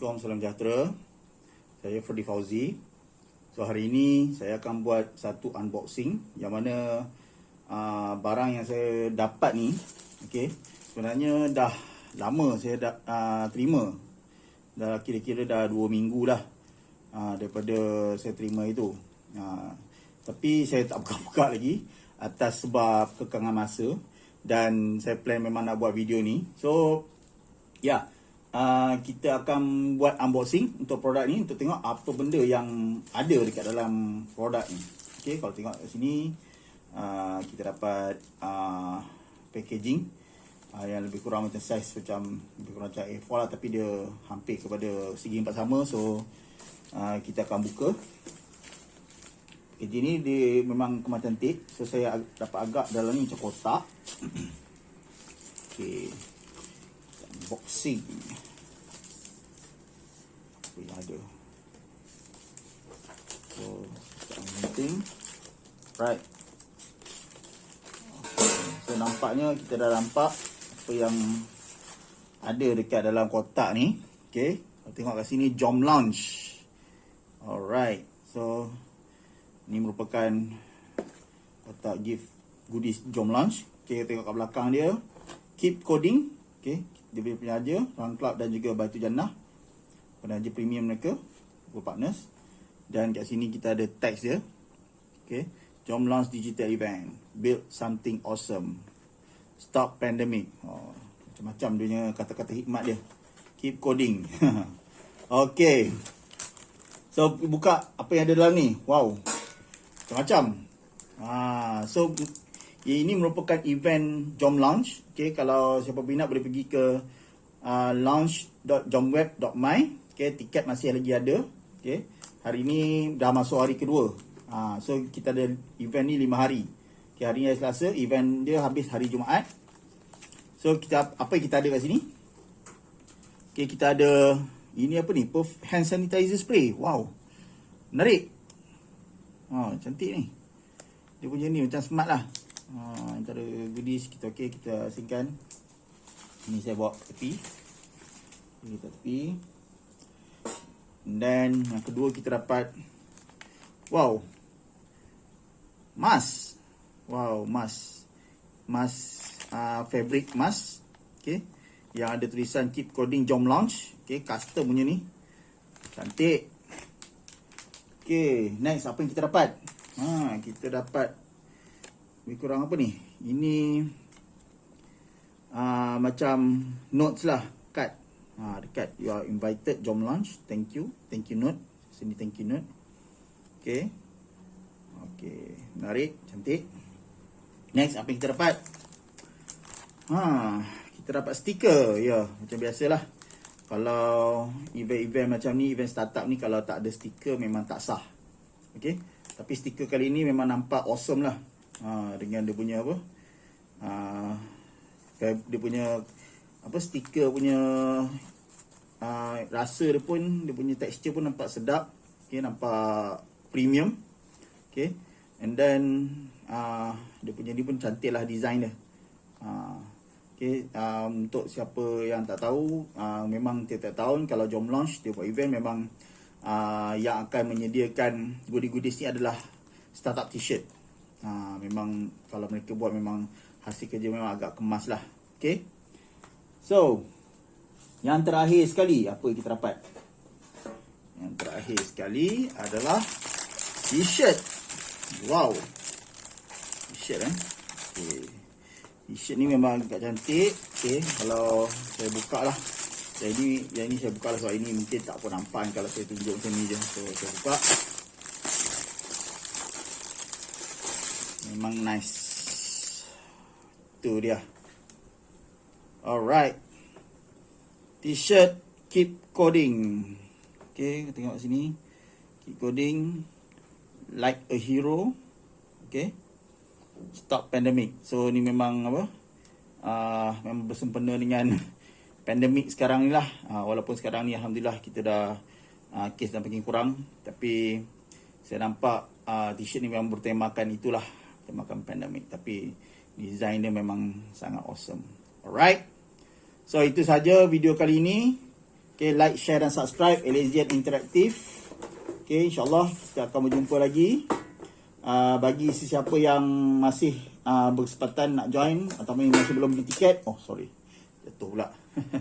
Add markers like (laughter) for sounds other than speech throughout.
Assalamualaikum, salam sejahtera. Saya Ferdi Fauzi. So hari ini saya akan buat satu unboxing yang mana uh, barang yang saya dapat ni, okay, sebenarnya dah lama saya dah uh, terima. Dah kira-kira dah 2 minggu dah uh, daripada saya terima itu. Uh, tapi saya tak (laughs) buka-buka lagi atas sebab kekangan masa dan saya plan memang nak buat video ni. So ya, yeah, uh, kita akan buat unboxing untuk produk ni untuk tengok apa benda yang ada dekat dalam produk ni. Okey, kalau tengok kat sini uh, kita dapat uh, packaging uh, yang lebih kurang macam saiz macam lebih kurang macam A4 lah tapi dia hampir kepada segi empat sama so uh, kita akan buka. Packaging ni dia memang kemas cantik so saya dapat agak dalam ni macam kotak. (clears throat) Okey unboxing apa yang ada so penting right. So nampaknya kita dah nampak apa yang ada dekat dalam kotak ni. Okay. Tengok kat sini Jom Lounge alright. So ni merupakan kotak gift goodies Jom Lounge okay tengok kat belakang dia. Keep coding okay dia punya penaja Run Club dan juga Batu Jannah. Penaja premium mereka dua partners. Dan kat sini kita ada teks dia. Okay Jom Launch Digital Event. Build Something Awesome. Stop Pandemic. Oh, macam-macam dia kata-kata hikmat dia. Keep coding. (laughs) Okay so buka apa yang ada dalam ni. Wow. Macam-macam. Ah, so ini merupakan event Jom Lounge. Okay, kalau siapa minat boleh pergi ke uh, lounge.jomweb.my. Okay, tiket masih lagi ada. Okay, hari ini dah masuk hari kedua. Uh, so kita ada event ni lima hari. Okay, hari ni hari Selasa, event dia habis hari Jumaat. So kita apa yang kita ada kat sini? Okay, kita ada ini apa ni? Puff hand sanitizer spray. Wow. Menarik. Oh, cantik ni. Dia punya ni macam smart lah. Ha, antara goodies kita okey kita asingkan. Ini saya bawa ke tepi. Ini ke tepi. Dan yang kedua kita dapat wow. Mas. Wow, mas. Mas uh, fabric mas. Okey. Yang ada tulisan keep coding jom launch. Okey, custom punya ni. Cantik. Okey, next apa yang kita dapat? Ha, kita dapat lebih kurang apa ni? Ini uh, macam notes lah card ha, dekat you are invited jom lunch thank you. Thank you note sini thank you note okay. Okay. Menarik. Cantik. Next apa yang kita dapat? Ha, kita dapat stiker. Ya yeah, macam biasalah. Kalau event-event macam ni event startup ni kalau tak ada stiker memang tak sah. Okay? Tapi stiker kali ni memang nampak awesome lah ha, dengan dia punya apa ha, dia punya apa stiker punya ha, rasa dia pun dia punya tekstur pun nampak sedap okay, nampak premium okay. and then uh, dia punya ni pun cantik lah design dia uh, okay. uh, untuk siapa yang tak tahu uh, memang tiap-tiap tahun kalau Jom Launch dia buat event memang uh, yang akan menyediakan goodie-goodies ni adalah startup t-shirt ha, memang kalau mereka buat memang hasil kerja memang agak kemas lah. Okay so yang terakhir sekali apa yang kita dapat? Yang terakhir sekali adalah t-shirt. Wow. T-shirt eh? Okay. t-shirt ni memang agak cantik. Okay kalau saya buka lah. Jadi yang ini saya buka lah sebab ini mungkin tak pun nampak kalau saya tunjuk macam ni je. So saya buka Memang nice. Tu dia. Alright. T-shirt keep coding. Okay, tengok sini. Keep coding like a hero. Okay. Stop pandemic. So ni memang apa? Uh, memang bersempena dengan (laughs) pandemik sekarang ni lah. Uh, walaupun sekarang ni Alhamdulillah kita dah uh, kes dah makin kurang. Tapi saya nampak uh, t-shirt ni memang bertemakan itulah makan pandemik tapi design dia memang sangat awesome alright so itu saja video kali ini Okay, like, share dan subscribe Elysian Interactive. Okay, insyaAllah kita akan berjumpa lagi. Uh, bagi sesiapa yang masih uh, berkesempatan nak join atau masih belum beli tiket. Oh, sorry. Jatuh pula. (laughs)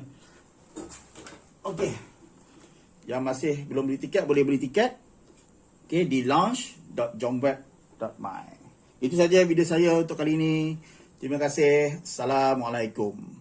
okay. Yang masih belum beli tiket, boleh beli tiket. Okay, di launch.jomweb.my. Itu saja video saya untuk kali ini. Terima kasih. Assalamualaikum.